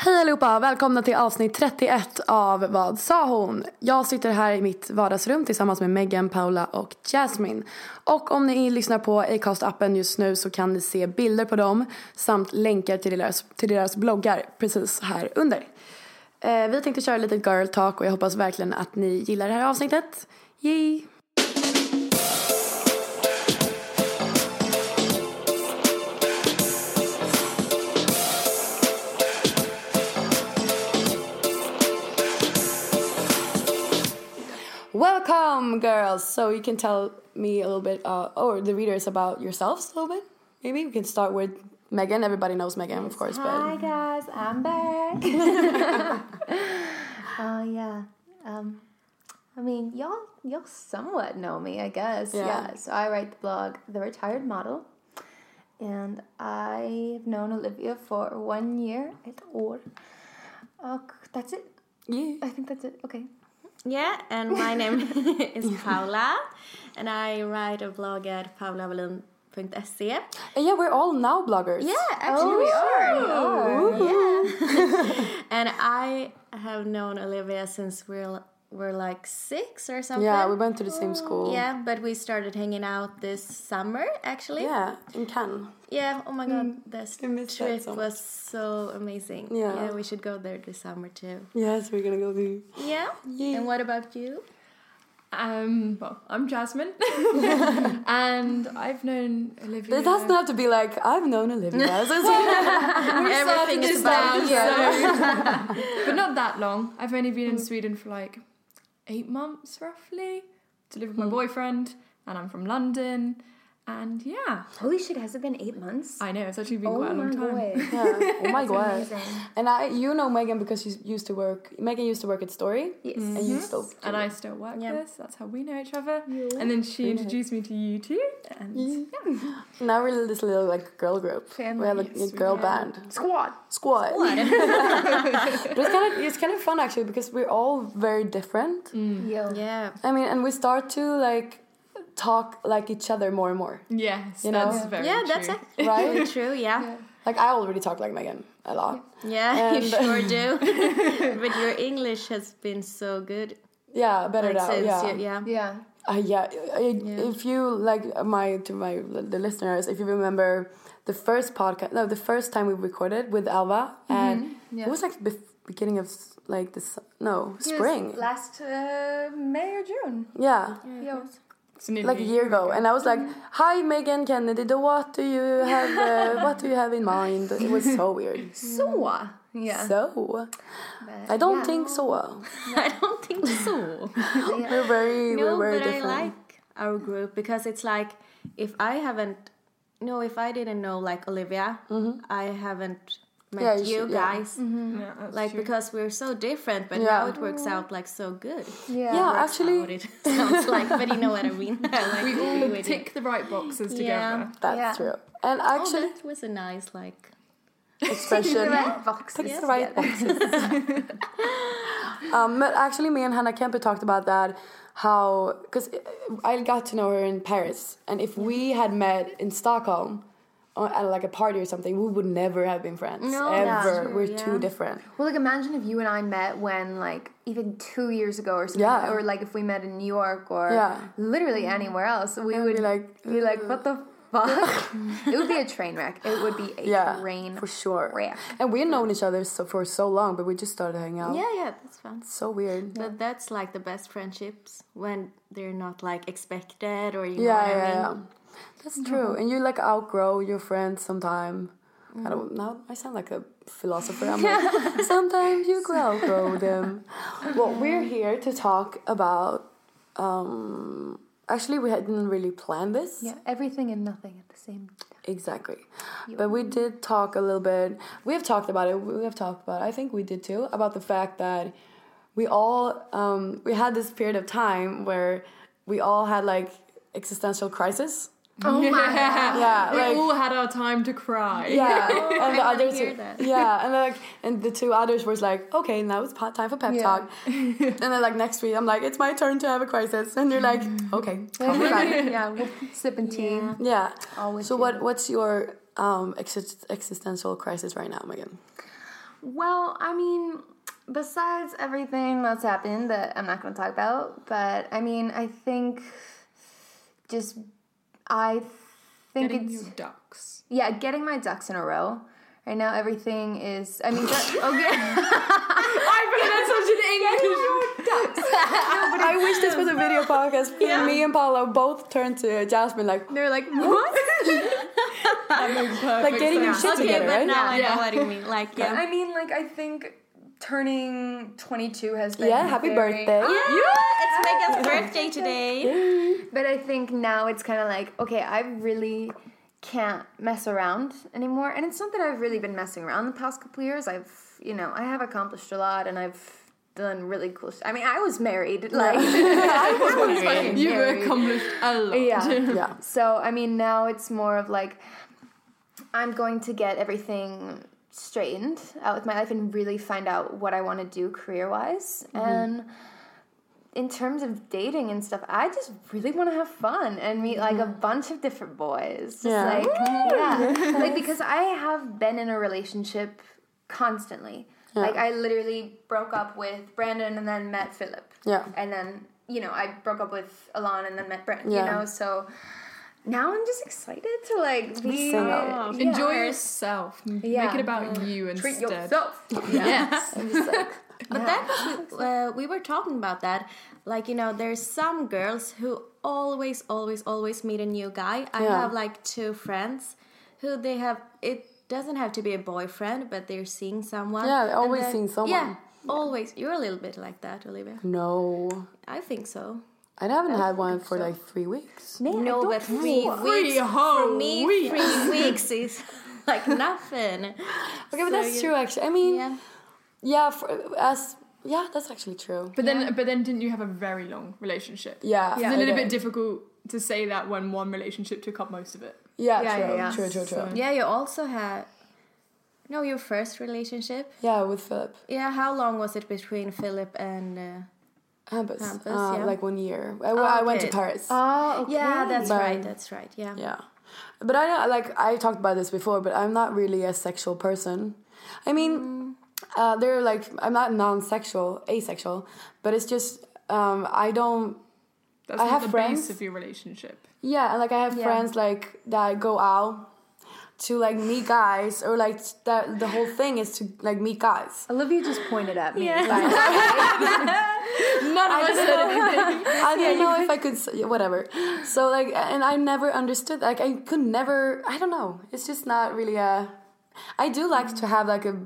Hej allihopa! Välkomna till avsnitt 31 av Vad sa hon? Jag sitter här i mitt vardagsrum tillsammans med Megan, Paula och Jasmine. Och om ni lyssnar på Acast-appen just nu så kan ni se bilder på dem samt länkar till deras, till deras bloggar precis här under. Eh, vi tänkte köra lite girl talk och jag hoppas verkligen att ni gillar det här avsnittet. Yay! Welcome, girls. So you can tell me a little bit, uh, or the readers about yourselves a little bit. Maybe we can start with Megan. Everybody knows Megan, of course, Hi but guys, I'm back. Oh yeah. Um, I mean, y'all y'all somewhat know me, I guess. Yeah. Yeah. So I write the blog The Retired Model, and I've known Olivia for one year, at år. Och that's it. yeah. I think that's it. Okay. Yeah, and my name is Paula, and I write a blog at paulavalin.se. And yeah, we're all now bloggers. Yeah, oh, actually we are. Yeah. and I have known Olivia since we're we're like six or something. Yeah, we went to the same school. Yeah, but we started hanging out this summer actually. Yeah, in Cannes. Yeah, oh my god, this I miss that trip so was so amazing. Yeah. Yeah, we should go there this summer too. Yes, we're gonna go do. Yeah. And what about you? Um, well, I'm Jasmin, and I've known Olivia. It doesn't have to be like I've known Olivia. So it's- Everything is this about down, you. but not that long. I've only been in Sweden for like eight months, roughly, to live with my hmm. boyfriend, and I'm from London, and yeah, Holy shit! Has it been eight months? I know it's actually been oh quite a long time. boy. yeah. Oh my god. Amazing. And I, you know Megan because she used to work. Megan used to work at Story, Yes. and you mm-hmm. still. do. And I still work Yeah. there, so that's how we know each other. And then she introduced me to you too, and yeah. Now we're this little like girl group. We have a, a Yes, we girl band. Squad. Squad. but it's kind of it's kind of fun actually because we're all very different. Yo. Yeah. I mean, and we start to like talk like each other more and more. yes, You know? that's very Yeah, true. that's actually Right? true. Yeah. Like I already talk like Megan a lot. Yeah, you sure do. but your English has been so good. Yeah, better like, now. since Yeah. you- yeah. Yeah. Uh, yeah, I- if you like my to my the listeners, if you remember the first podcast, no, the first time we recorded with Alva, and Mm-hmm. it was like the beginning of like this, no, spring, Last uh, May or June. yeah, Yo. So like a year ago, and I was like, "Hi, Megan Kennedy, the what do you have? Uh, what do you have in mind?" It was so weird. Så. Yeah. So, But, I don't yeah. think so. I don't think so. We're very, no, we're very but I different. like our group because it's like if I haven't, no, if I didn't know like Olivia, I haven't met Mm-hmm. Yeah, you you, should- yeah. guys. Yeah, Like true. because we're so different, but Yeah. now it works out like so good. Yeah. yeah, What actually, it sounds like, but you know what I mean. Like we all with you. tick the right boxes together. Yeah. that's Yeah. true. And Oh, actually, that was a nice like. expression. boxes. Picks the right boxes. um, but actually, me and Hannah Kemper talked about that. How, because I got to know her in Paris, and if we had met in Stockholm or at like a party or something, we would never have been friends. No, ever. that's true, We're yeah. too different. Well, like imagine if you and I met when like even two years ago or something, Yeah. or like if we met in New York or Yeah. literally anywhere else, we I'd would be like, be like, what the fuck? it would be a train wreck. It would be a Yeah, train for sure. wreck. And we've known each other so, for so long, but we just started hanging out. Yeah, yeah, that's fun. So weird. But that's like the best friendships when they're not like expected or you know Yeah, what yeah, I yeah. That's true. And you like outgrow your friends sometime. I don't now I sound like a philosopher. I'm like sometimes you grow outgrow them. Well, we're here to talk about um actually we didn't really plan this. Yeah, everything and nothing at the same time. Exactly. But we did talk a little bit. We have talked about it. We have talked about, I think we did too, about the fact that we all um, we had this period of time where we all had like existential crisis. Oh my god. Yeah, we like all had our time to cry. yeah, and the others, hear that. yeah, and like, and the two others was like, okay, now it's pa- time for pep Yeah. talk, and then like next week, I'm like, it's my turn to have a crisis, and you're like, okay, calm yeah, we'll sipping tea. yeah. All with So you. what what's your um exist- existential crisis right now, Megan? Well, I mean, besides everything that's happened that I'm not going to talk about, but I mean, I think just I think Getting it's your ducks. yeah, getting my ducks in a row. Right now, everything is. I mean, that, okay. I think that's such an English. I wish this was a video podcast. Me and Paula both turned to Jasmin like They're like, what? That makes perfect like getting your shit Okay, together, but right? now I Yeah. know what you mean. Like, yeah. I mean, like, I think turning 22 has been. Yeah, happy very- birthday. Ah! Yeah, it's Megan's birthday today. But I think now it's kind of like, okay, I really can't mess around anymore. And it's not that I've really been messing around the past couple years. I've, you know, I have accomplished a lot and I've done really cool st- I mean, I was married. Like, I was fucking You've married. accomplished a lot. Yeah. Yeah. So, I mean, now it's more of like, I'm going to get everything straightened out with my life and really find out what I want to do career wise. Mm-hmm. And in terms of dating and stuff, I just really want to have fun and meet like a mm-hmm. bunch of different boys. Yeah. like, yeah. like, because I have been in a relationship constantly. Yeah. Like, I literally broke up with Brandon and then met Philip. Yeah. And then, you know, I broke up with Alon and then met Brent, Yeah. you know? So now I'm just excited to like be yeah. Enjoy yourself. Yeah. Make it about you and treat yourself. Yes. I'm just like, But that uh, we were talking about that. Like, you know, there's some girls who always, always, always meet a new guy. I have like two friends who they have, it doesn't have to be a boyfriend, but they're seeing someone. Yeah, they're always then- seeing someone. Yeah, always. You're a little bit like that, Olivia. No, I think so. I haven't had one for like three weeks. no, but three Three weeks whole for me, weeks. three weeks is like nothing. Okay, but that's true. Actually, I mean, yeah, Yeah. for, as yeah, that's actually true. But then, but then, didn't you have a very long relationship? Yeah, It's a little bit difficult to say that when one relationship took up most of it. Yeah, Yeah, true, yeah, yeah. true, true, true. So- Yeah, you also had. No, your first relationship. Yeah, with Philip Yeah, how long was it between Philip and? Uh, Hampus, Hampus, uh, yeah. like one year. I, I went to. Paris. oh, okay. Yeah, that's But- right. That's right. Yeah. Yeah, but I don't like I talked about this before, but I'm not really a sexual person. I mean, uh, they're like I'm not non-sexual, asexual, but it's just um, I don't. That's I not have the friends. base of your relationship. Yeah, and like I have Yeah. friends like that go out to like meet guys, or like that the whole thing is to like meet guys. Olivia just pointed at me. Yeah. None of us said anything. I didn't know if I could, whatever. So like, and I never understood. Like, I could never. I don't know. It's just not really a. I do like to have like a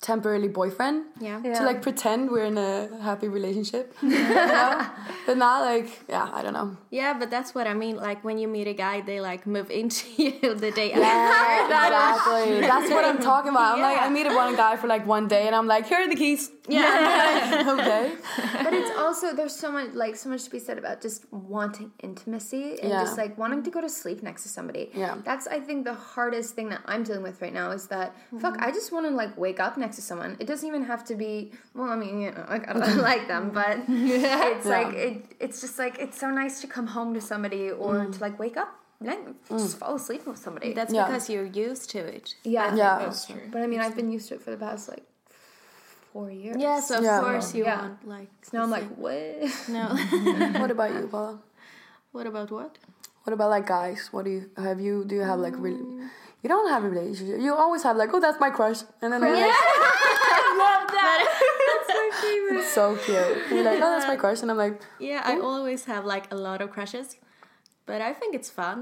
temporarily boyfriend. Yeah. Yeah. To like pretend we're in a happy relationship. you know? But not like, yeah, I don't know. Yeah, but that's what I mean. Like when you meet a guy, they like move into you the day after. exactly. That's what I'm talking about. I'm like, I meet one guy for like one day, and I'm like, here are the keys. Yeah. okay. but it's also there's so much like so much to be said about just wanting intimacy and Yeah. just like wanting to go to sleep next to somebody. Yeah. That's I think the hardest thing that I'm dealing with right now is that fuck mm-hmm. I just want to like wake up next to someone. It doesn't even have to be well I mean you know like I don't like them but it's Yeah. like it it's just like it's so nice to come home to somebody or mm. to like wake up like mm. just fall asleep with somebody. That's Yeah. because you're used to it. yeah. Yeah. That's true. But I mean I've been used to it for the past like four years. Yeah, so of Yeah. course you Yeah. want like. So now I'm like, what? No. What about you, Paula? what about what? What about like guys? What do you have? You do you have like really? Mm. You don't have a relationship. You always have like, oh, that's my crush, and then I'm like. I love that. That's my favorite. It's so cute. You're like, oh, that's my crush, and I'm like, Yeah, I hmm? always have like a lot of crushes, but I think it's fun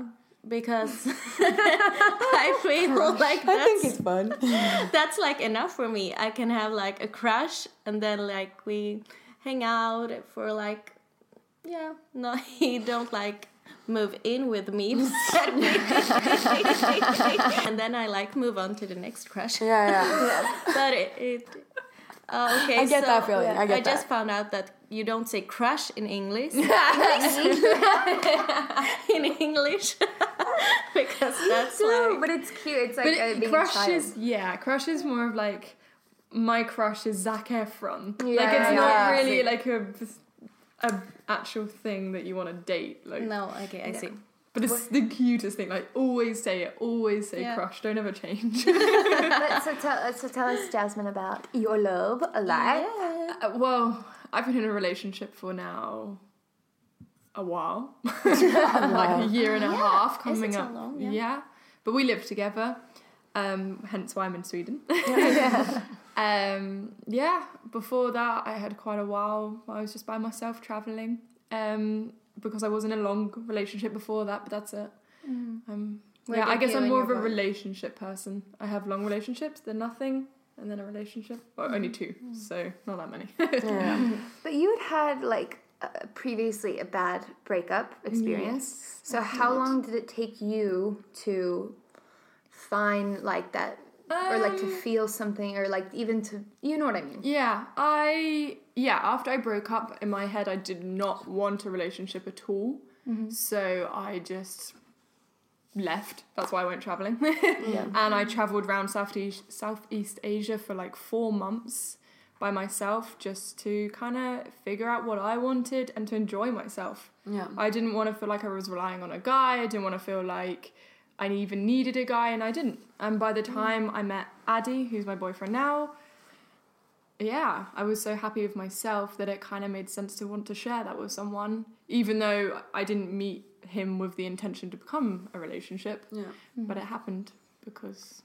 because I feel like I think that's, it's fun. that's like enough for me. I can have like a crush and then like we hang out for like yeah, no, he don't like move in with me and then I like move on to the next crush. Yeah, yeah. But it, it Oh, okay. I get so that feeling. I get I just that. found out that you don't say crush in English. in English. because that's No, like but it's cute. It's like But uh, it, being a crush child. is yeah, crush is more of like my crush is Zac Efron. like Yeah, it's yeah, not yeah. really like a a actual thing that you want to date. Like, No, okay, I see. but it's the cutest thing. Like always say it, always say Yeah. crush. Don't ever change. But so tell, so tell us, Jasmin, about your love life. Uh, well, I've been in a relationship for now a while, like a year and a half coming up. long? Yeah. but we live together, um, hence why I'm in Sweden. um, yeah, before that, I had quite a while. I was just by myself traveling um, because I was in a long relationship before that, but that's it. Um, Where yeah, I guess I'm more of a relationship person. I have long relationships, then nothing, and then a relationship. Well, only two, so not that many. Yeah. But you had had like uh, previously a bad breakup experience. so how long did it take you to find like that, or like to Um, feel something, or like even to you know what I mean? Yeah, I yeah, after I broke up in my head I did not want a relationship at all. So I just left. That's why I went traveling. yeah. and I traveled around Southeast Southeast Asia for like 4 months by myself just to kind of figure out what I wanted and to enjoy myself. Yeah. I didn't want to feel like I was relying on a guy. I didn't want to feel like I even needed a guy, and I didn't. And by the mm. time I met Addy, who's my boyfriend now, yeah, I was so happy with myself that it kind of made sense to want to share that with someone, even though I didn't meet him with the intention to become a relationship. Yeah. But it mm-hmm. happened because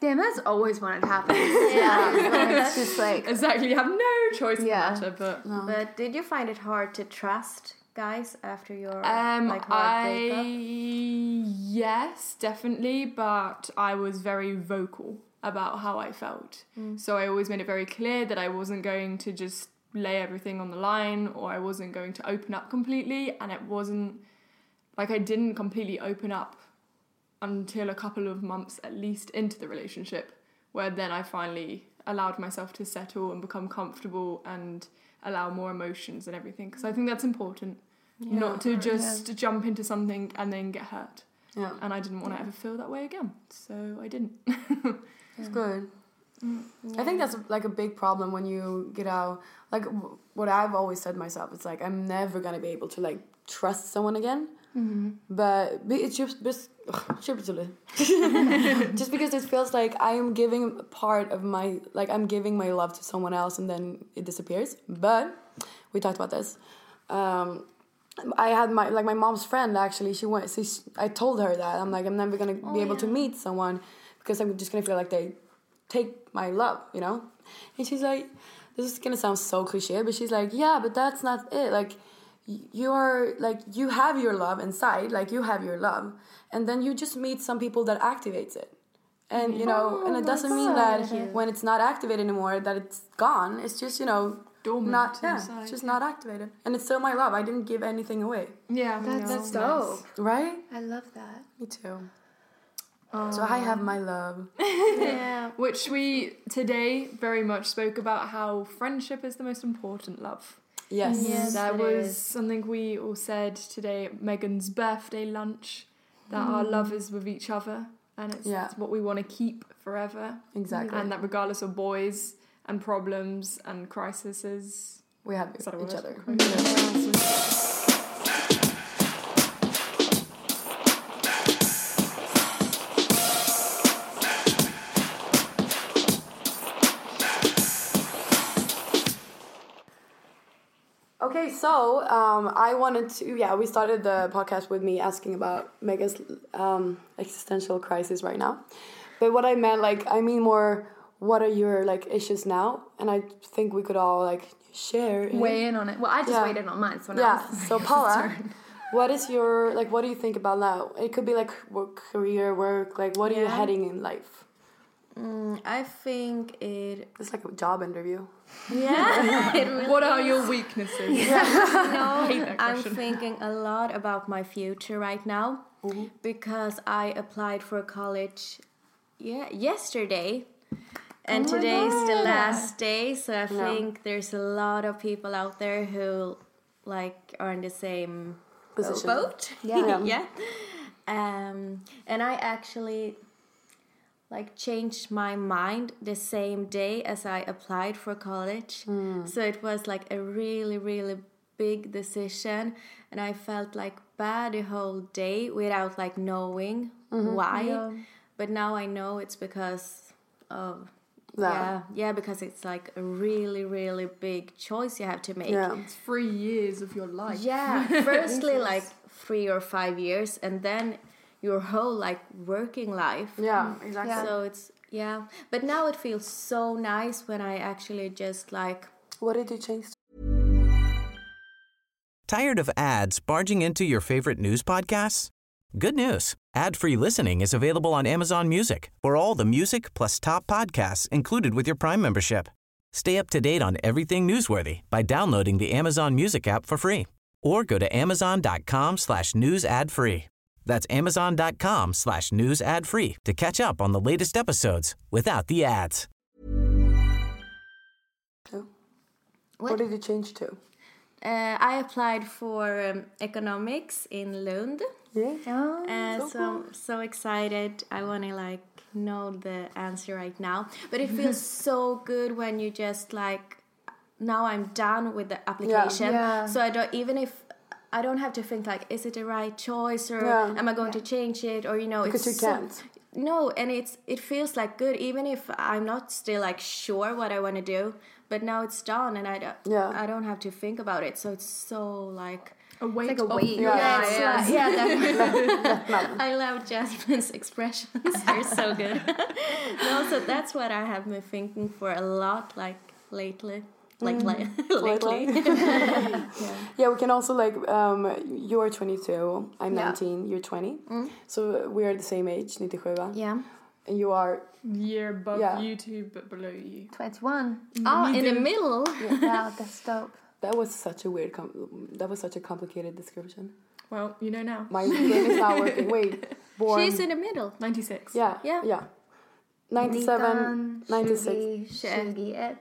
Damn, that's always when it happens. yeah, when it's just like exactly you have no choice Yeah. in the matter. But But did you find it hard to trust guys after your Um, like hard I breakup? yes, definitely, but I was very vocal about how I felt. So I always made it very clear that I wasn't going to just lay everything on the line, or I wasn't going to open up completely, and it wasn't like I didn't completely open up until a couple of months at least into the relationship, where then I finally allowed myself to settle and become comfortable and allow more emotions and everything because I think that's important not to just jump into something and then get hurt. Yeah. And I didn't want to ever feel that way again, so I didn't. It's good. Mm, I think that's like a big problem when you get out. Like w- what I've always said myself, it's like I'm never gonna be able to like trust someone again. But but it's just just just because it feels like I am giving part of my like I'm giving my love to someone else and then it disappears. But we talked about this. Um, I had my like my mom's friend actually. She went. She, I told her that I'm like I'm never gonna be able to meet someone because I'm just gonna feel like they take my love, you know. And she's like, this is gonna sound so cliche, but she's like, yeah, but that's not it. Like you are like you have your love inside, like you have your love, and then you just meet some people that activates it. And you know, and it oh, doesn't mean that when it's not activated anymore that it's gone. It's just you know Dormant not yeah, inside, it's just not activated, and it's still my love. I didn't give anything away, Yeah, that's that's dope. right? I love that. Me too. Um, so I have my love. yeah. Which we today very much spoke about how friendship is the most important love. Yes. Yes. that was is. something we all said today at Megan's birthday lunch. That our mm. love is with each other, and it's, Yeah. it's what we want to keep forever. Exactly. And that regardless of boys and problems and crises, we have is that a each other. Okay, so um, I wanted to, yeah, we started the podcast with me asking about Mega's um, existential crisis right now. But what I meant, like, I mean more, what are your, like, issues now? And I think we could all, like, share. Weigh in on it. Well, I just Yeah. weighed in on mine. So Yeah, so Paula, what is your, like, what do you think about now? It could be, like, work, career, work, like, what are you heading in life? Mm, I think it. It's like a job interview. Yeah. really what are your weaknesses? Yeah. No, I'm thinking a lot about my future right now because I applied for college yeah yesterday And Oh today is the last day, so I think there's a lot of people out there who like are in the same Position. boat. Yeah. yeah. Um, and I actually like changed my mind the same day as I applied for college. Hmm. So it was like a really, really big decision, and I felt like bad the whole day without like knowing mm-hmm. why. But now I know it's because of That. yeah, yeah, because it's like a really, really big choice you have to make. Yeah. It's three years of your life. Yeah, firstly like three or five years, and then your whole like working life. Yeah, mm. exactly. So it's yeah, but now it feels so nice when I actually just like What did you change? Tired of ads barging into your favorite news podcasts? Good news. Ad-free listening is available on Amazon Music for all the music plus top podcasts included with your Prime membership. Stay up to date on everything newsworthy by downloading the Amazon Music app for free or go to amazon.com slash news ad free. That's amazon.com slash news ad free to catch up on the latest episodes without the ads. What, did you change to? uh, I applied for um, economics in Lund. Yeah. Oh, and so I'm so excited. I want to like know the answer right now. But it feels so good when you just like now I'm done with the application. Yeah. So I don't even if I don't have to think like is it the right choice or Yeah. am I going to change it or you know Because it's you so- can't. no, and it's it feels like good even if I'm not still like sure what I want to do. But now it's done and I don't Yeah. I don't have to think about it. So it's so like A weight like a weight. your Yeah. it's yeah. like- yeah, definitely. I love Jasmin's expressions. They're so good. no, so that's what I have been thinking for a lot, like lately. Like li- lately. Yeah, we can also like um you're 22, I'm Yeah. 19, you're 20. So we are the same age, 97. yeah. And you are year above Yeah. you two, but below you. 21. Oh, in the middle. wow, that's dope. that was such a weird com- that was such a complicated description. Well, you know now. My brain is not working. Wait. Born She's in the middle. 96. Yeah. Yeah. Yeah. 97 96. 21.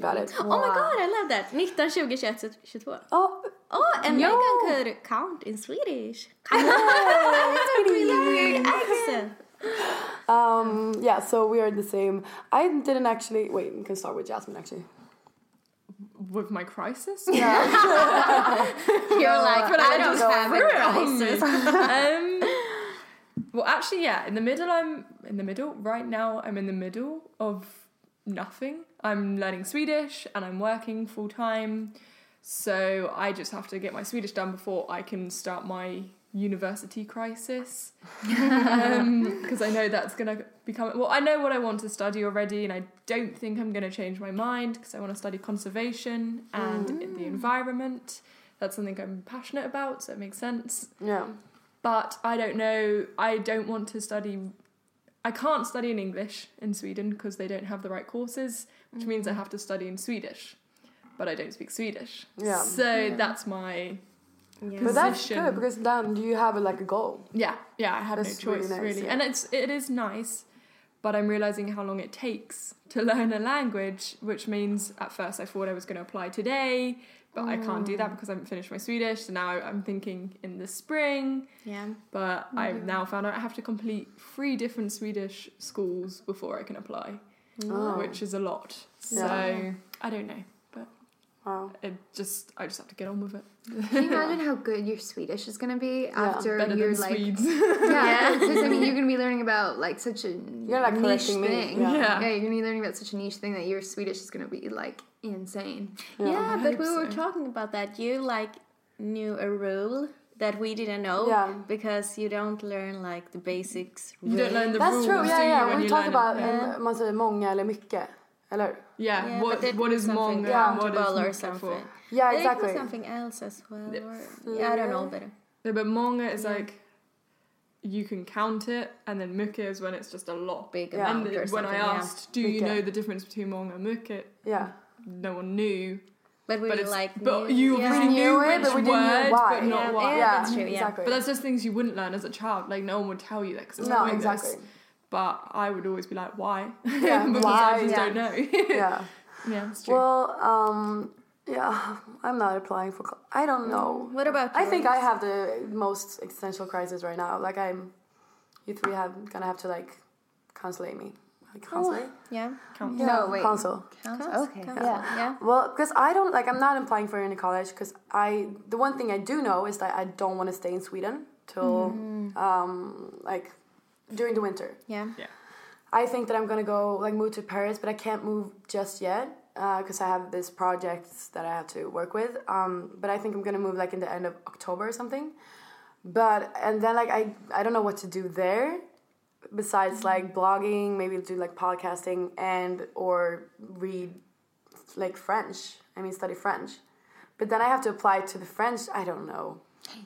Got it. Oh my god, I love that. 19, 20, 21, 22. Oh, Oh, and Yo. Megan could count in Swedish. That's a really weird accent. um yeah, so we are the same. I didn't actually wait, we can start with Jasmin actually. With my crisis? Yeah. You're like, but I I don't just have a threw it on me. crisis. um, well, actually, yeah. In the middle, I'm in the middle. Right now, I'm in the middle of nothing. I'm learning Swedish and I'm working full time. So I just have to get my Swedish done before I can start my university crisis. Um, because I know that's going to become. Well, I know what I want to study already, and I don't think I'm going to change my mind because I want to study conservation and the mm. environment. That's something I'm passionate about, so it makes sense Yeah. but I don't know. I don't want to study. I can't study in English in Sweden because they don't have the right courses, which means I mm. have to study in Swedish. But I don't speak Swedish. Yeah. So that's my Yeah. But that's good because then you have like a goal. yeah, yeah. I had That's no really choice nice, really, yeah. and it's it is nice. But I'm realizing how long it takes to learn a language, which means at first I thought I was going to apply today, but I can't do that Mm. because I haven't finished my Swedish. So now I'm thinking in the spring, Yeah. but I've now found out I have to complete three different Swedish schools before I can apply, Oh. which is a lot. So I don't know, Wow. it just I just have to get on with it. Can you imagine how good your Swedish is going to be after Better you're than like Swedes. yeah, because I mean you're going to be learning about like such a You're, like, niche correcting me, thing. yeah. Yeah. you're going to be learning about such a niche thing that your Swedish is going to be like insane. Yeah, but we were so. talking about that. You like knew a rule that we didn't know Yeah. because you don't learn like the basics. you don't learn the That's rules, true. Yeah, yeah. when We talk about it? Uh, man säger många eller mycket. Eller hur? Yeah, Yeah, what but it what was is something många Yeah. what is countable or something. for? Yeah, But exactly. was something else as well. Or, yeah, I don't know, but Yeah, but många is like you can count it, and then mycket is when it's just a lot. bigger. Yeah. And amount or when something. I yeah. asked, "Do you Mycket. know the difference between många and mycket?" Yeah. No one knew. But we But it's like but knew- you yeah. really knew knew it, which but we didn't know why. but not Yeah, why. yeah, that's true, yeah. Exactly. But that's just things you wouldn't learn as a child. Like no one would tell you that because it's no, not exactly. But I would always be like, why? Yeah, because why? I just Yeah. don't know. Yeah. yeah, it's true. Well, um, yeah, I'm not applying for. co- I don't know. What about I think I have the most existential crisis right now. Like I'm, you three have gonna have to like consolate me. Like consolate? Yeah. Counsel. No, wait. Console. Okay. Yeah. Yeah. Well, because I don't like I'm not applying for any college because I the one thing I do know is that I don't want to stay in Sweden till um like during the winter. Yeah. Yeah. I think that I'm gonna go like move to Paris, but I can't move just yet because I have this project that I have to work with. Um, but I think I'm gonna move like in the end of October or something. But and then like I I don't know what to do there besides like blogging, maybe do like podcasting and or read like French. I mean study French. But then I have to apply to the French. I don't know.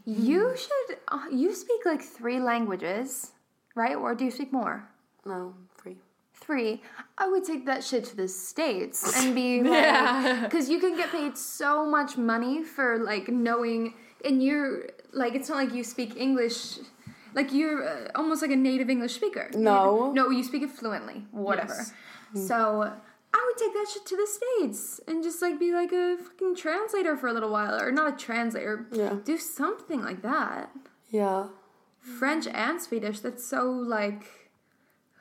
You should. Uh, you speak like three languages, right? Or do you speak more? No, three. Three. I would take that shit to the states and be like, because you can get paid so much money for like knowing, and you're like, it's not like you speak English. Like you're uh, almost like a native English speaker. No. No, you speak it fluently. Whatever. Yes. So I would take that shit to the states and just like be like a fucking translator for a little while, or not a translator. Yeah. Do something like that. Yeah. French and Swedish. That's so like.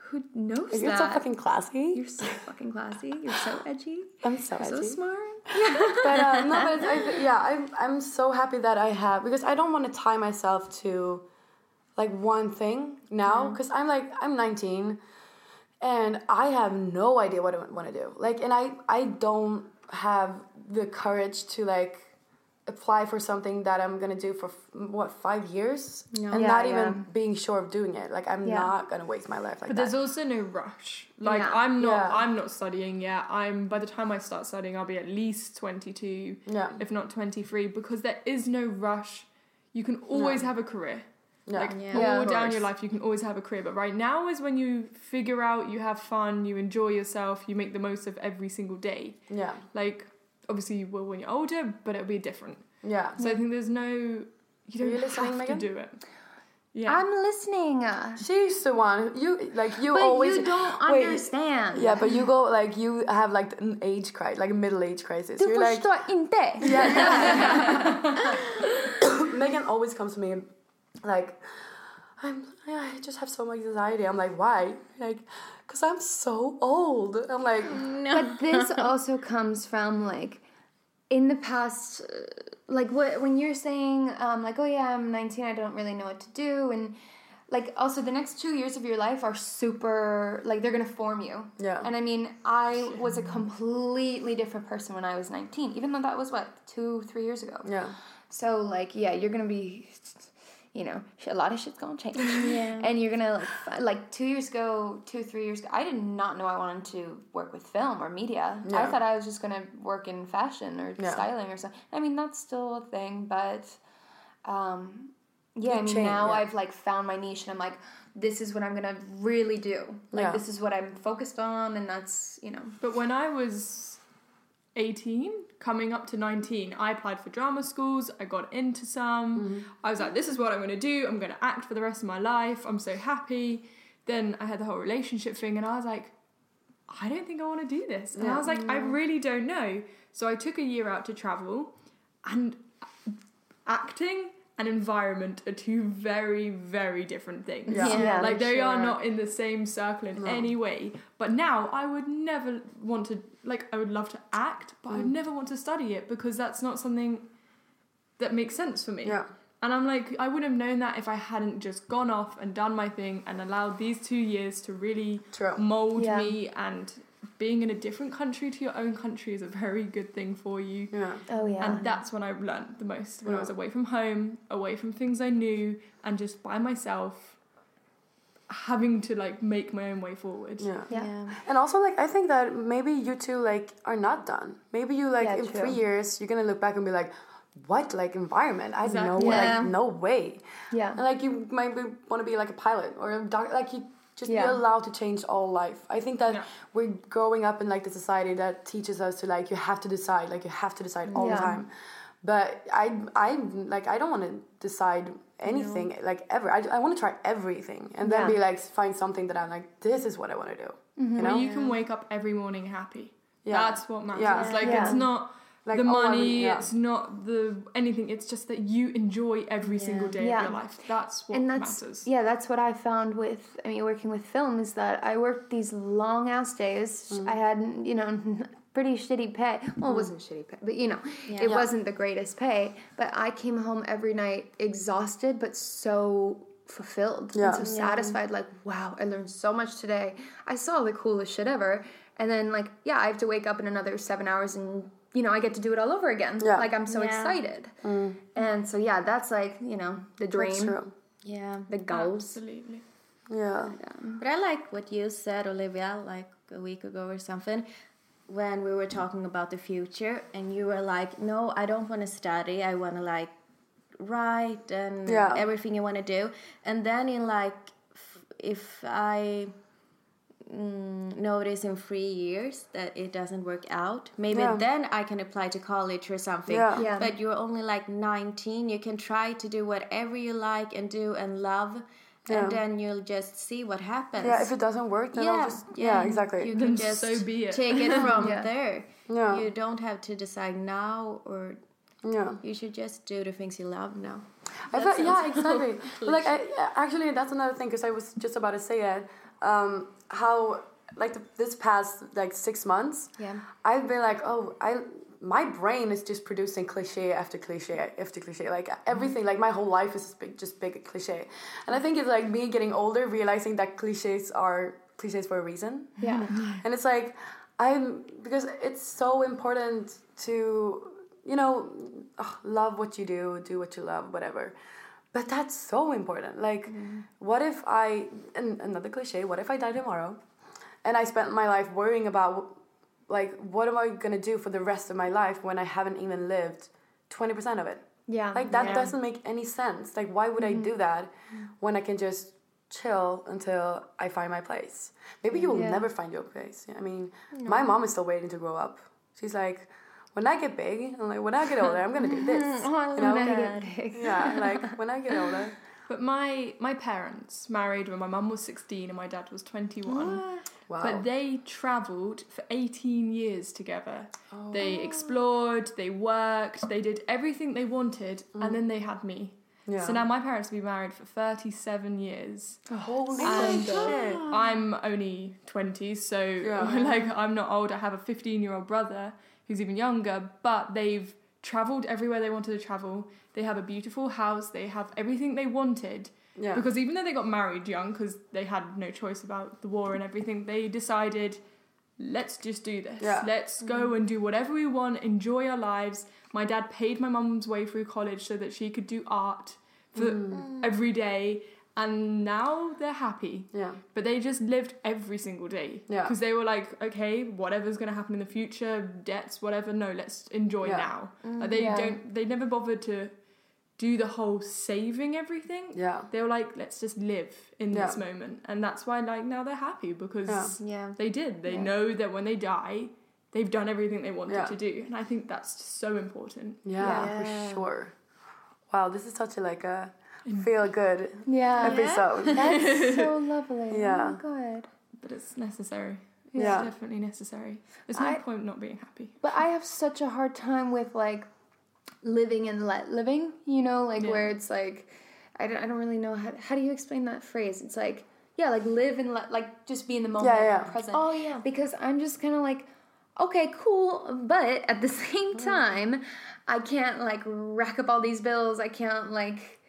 Who knows You're that? so fucking classy. You're so fucking classy. You're so edgy. I'm so So edgy. smart. but uh, no, but I, yeah, I'm I'm so happy that I have because I don't want to tie myself to like one thing now because I'm like I'm 19 and I have no idea what I want to do. Like, and I I don't have the courage to like apply for something that I'm gonna do for f- what five years and Yeah, not yeah. even being sure of doing it. Like, I'm Yeah. not gonna waste my life like But that. there's also no rush. Like Yeah. I'm not Yeah. I'm not studying yet. I'm by the time I start studying I'll be at least 22, Yeah. if not 23 because there is no rush. You can always have a career. Yeah. Like Yeah. all Yeah, down your life you can always have a career, but right now is when you figure out you have fun, you enjoy yourself, you make the most of every single day. yeah, Like obviously you will when you're older, but it'll be different. yeah. So I think there's no you don't you listening, have Megan? to do it. Yeah. I'm listening. She's the one you like. You But always you don't Wait, understand. Yeah, but you go like you have like an age crisis, like a middle age crisis. Du You're like förstår inte. Megan always comes to me like I'm I just have so much anxiety. I'm like why? Like because I'm so old. I'm like But this also comes from like in the past, uh, like what when you're saying um, like oh yeah I'm 19 I don't really know what to do and like also the next two years of your life are super like they're gonna form you. Yeah. And I mean I was a completely different person when I was 19, even though that was what two three years ago. yeah So like yeah, you're gonna be, you know, a lot of shit's gonna change. Yeah. And you're gonna like like two years ago, two three years ago, I did not know I wanted to work with film or media. I thought I was just gonna work in fashion or Yeah. styling or something. I mean that's still a thing, but um, yeah. I mean change, now yeah. I've like found my niche and I'm like. This is what I'm gonna really do. Like Yeah. this is what I'm focused on, and that's you know. But when I was 18, coming up to 19, I applied for drama schools. I got into some. Mm-hmm. I was like, this is what I'm going to do. I'm going to act for the rest of my life. I'm so happy. Then I had the whole relationship thing, and I was like, I don't think I want to do this. And I was like, I really don't know. So I took a year out to travel, and acting and environment are two very, very different things. Yeah. Yeah, like they they are not in the same circle in any way. But now I would never want to like I would love to act, but I Mm. would never want to study it because that's not something that makes sense for me. yeah And I'm like, I wouldn't have known that if I hadn't just gone off and done my thing and allowed these two years to really True. mold Yeah. me. And being in a different country to your own country is a very good thing for you. yeah Oh yeah. And that's when I learned the most. When I was away from home, away from things I knew, and just by myself, having to like make my own way forward. yeah. yeah. And also, like, I think that maybe you two like are not done. Maybe you like Yeah, in true. three years you're gonna look back and be like, "What like environment? I know, Exactly. Yeah. like, no way." Yeah. And like you might want to be like a pilot or a doctor. Like you just Yeah. be allowed to change all life. I think that Yeah. we're growing up in like the society that teaches us to like you have to decide, like you have to decide all Yeah. the time. but I I like I don't want to decide anything like ever. I, I want to try everything and then Yeah. be like find something that I'm like this is what I want to do. You mm-hmm. know? But you can wake up every morning happy. Yeah. That's what matters. Yeah. Like Yeah. it's not Like, the oh, I money, would- yeah. it's not the anything. It's just that you enjoy every single day Yeah. of your life. That's what and that's matters. yeah that's what i found with i mean working with film is that i worked these long ass days Mm. i had you know pretty shitty pay well it wasn't shitty pay but you know it Yeah. wasn't the greatest pay but i came home every night exhausted but so fulfilled Yeah. and so satisfied like wow i learned so much today i saw the coolest shit ever and then like yeah i have to wake up in another seven hours and you know i get to do it all over again Yeah. like i'm so Yeah. excited mm. and so yeah that's like you know the dream That's true. Yeah. the goals Absolutely. Yeah. But I like what you said, Olivia, like a week ago or something, when we were talking about the future, and you were like, "No, I don't want to study. I want to like write and Yeah. everything you want to do." And then in like, if I mm, notice in three years that it doesn't work out, maybe Yeah. then I can apply to college or something. Yeah. Yeah. But you're only like 19. You can try to do whatever you like and do and love. Yeah. And then you'll just see what happens. Yeah, if it doesn't work, then I'll just yeah, exactly. You Then can just so be it. take it from Yeah. there. Yeah. You don't have to decide now, or yeah. you should just do the things you love now. I felt, yeah, exactly. Like, I, actually, that's another thing because I was just about to say it. Um, how like the, this past like six months, Yeah. I've been like, oh, I my brain is just producing cliche after cliche after cliche. Like mm-hmm. everything, like my whole life is just big, just big cliche. And I think it's like me getting older, realizing that cliches are cliches for a reason. yeah mm-hmm. And it's like I'm because it's so important to you know love what you do, do what you love, whatever. But that's so important. Like, mm-hmm. what if I and another cliche? What if I die tomorrow, and I spent my life worrying about like what am I gonna do for the rest of my life when I haven't even lived twenty percent of it? yeah Like that Yeah. doesn't make any sense. Like why would I do mm-hmm. that when I can just chill until I find my place? Maybe you will Yeah. never find your place. I mean, my mom is still waiting to grow up. She's like, when I get big, I'm like, when I get older, I'm gonna do this. Oh, You know? when I get big. Yeah, like when I get older. But my my parents married when my mum was 16 and my dad was 21. Wow. But they travelled for 18 years together. Oh. They explored, they worked, they did everything they wanted, and then they had me. yeah. So now my parents have been married for 37 years. Oh, holy And shit. I'm only 20, so Yeah. like I'm not old. I have a 15 year old brother who's even younger, but they've traveled everywhere they wanted to travel. They have a beautiful house, they have everything they wanted. Yeah. Because even though they got married young, because they had no choice about the war and everything, they decided, let's just do this. Yeah. Let's go and do whatever we want, enjoy our lives. My dad paid my mum's way through college so that she could do art for Mm. every day, and now they're happy. yeah. But they just lived every single day. Yeah. Because they were like, okay, whatever's going to happen in the future, debts, whatever, no, let's enjoy Yeah. now. Like mm, they Yeah. don't, they never bothered to do the whole saving everything. Yeah. They were like, let's just live in this moment. And that's why, like, now they're happy because Yeah. Yeah. they did. They Yeah. know that when they die, they've done everything they wanted Yeah. to do. And I think that's so important. Yeah, Yeah. for sure. Wow, this is such a like a Mm. feel good Yeah. episode. That's so lovely. Yeah. Oh my god. But it's necessary. Yeah. It's definitely necessary. There's no I- point not being happy. But I have such a hard time with like living and let living, you know, like Yeah. where it's like I don't, I don't really know how how do you explain that phrase? It's like yeah, like live and let like just be in the moment, Yeah, yeah. present. Oh yeah. because I'm just kind of like, okay, cool, but at the same mm. time, I can't like rack up all these bills. I can't like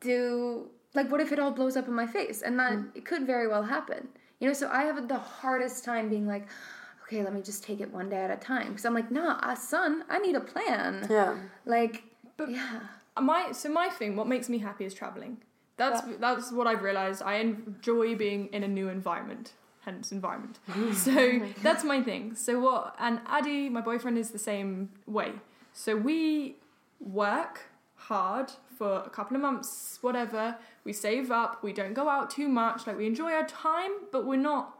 do like what if it all blows up in my face, and that it could very well happen. You know, so I have the hardest time being like, okay, let me just take it one day at a time. Because I'm like, nah, uh, son, I need a plan. Yeah. Like, but yeah, my so my thing what makes me happy is traveling. That's that's what i've realized. I enjoy being in a new environment hence environment. So that's my thing. So what and addy my boyfriend is the same way. So we work hard for a couple of months whatever we save up we don't go out too much like we enjoy our time but we're not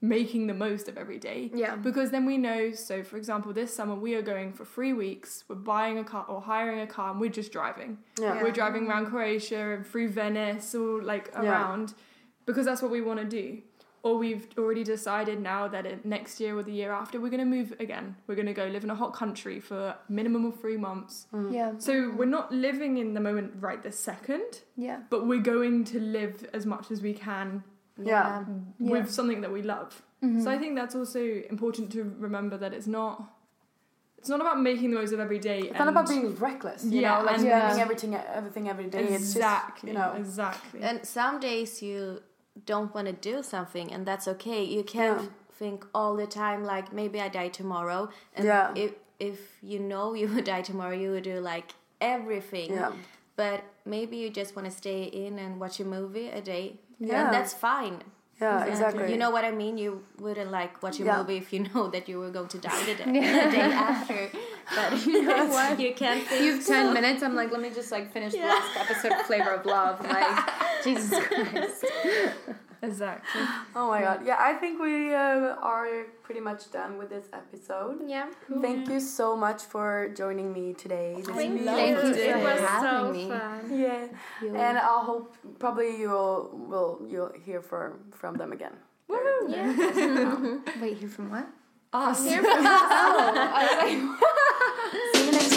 making the most of every day. Yeah. Because then we know, so for example, this summer we are going for three weeks, we're buying a car or hiring a car and we're just driving. Yeah. We're driving around Croatia and through Venice or like Yeah. around because that's what we want to do. Or we've already decided now that it, next year or the year after we're going to move again. We're going to go live in a hot country for minimum of three months. Mm. Yeah. So we're not living in the moment right this second, Yeah. but we're going to live as much as we can Yeah. with something that we love. Mm-hmm. So I think that's also important to remember that it's not it's not about making the most of every day. It's not about being reckless, you Yeah, know, like and- spending Yeah. everything everything every day. It's just, exactly, you know, exactly. And some days you don't want to do something, and that's okay. You can't Yeah. think all the time like maybe I die tomorrow. And Yeah. if if you know you would die tomorrow, you would do like everything. Yeah. But maybe you just want to stay in and watch a movie a day. Yeah. And that's fine. yeah, exactly. You know what I mean? You wouldn't like watch a Yeah. movie if you know that you were going to die the day, the day after. But you know, what? you can't think. You have 10 minutes. I'm like, let me just like finish the last episode of Flavor of Love. Like, Jesus Christ. exactly. Oh my god. Yeah, I think we uh, are pretty much done with this episode. Yeah. Thank you so much for joining me today. This Thank you. Thank you It for was having so me. fun. Yeah. And I hope probably you'll will you'll hear from from them again. Yeah. Wait, hear from what? Us. See you next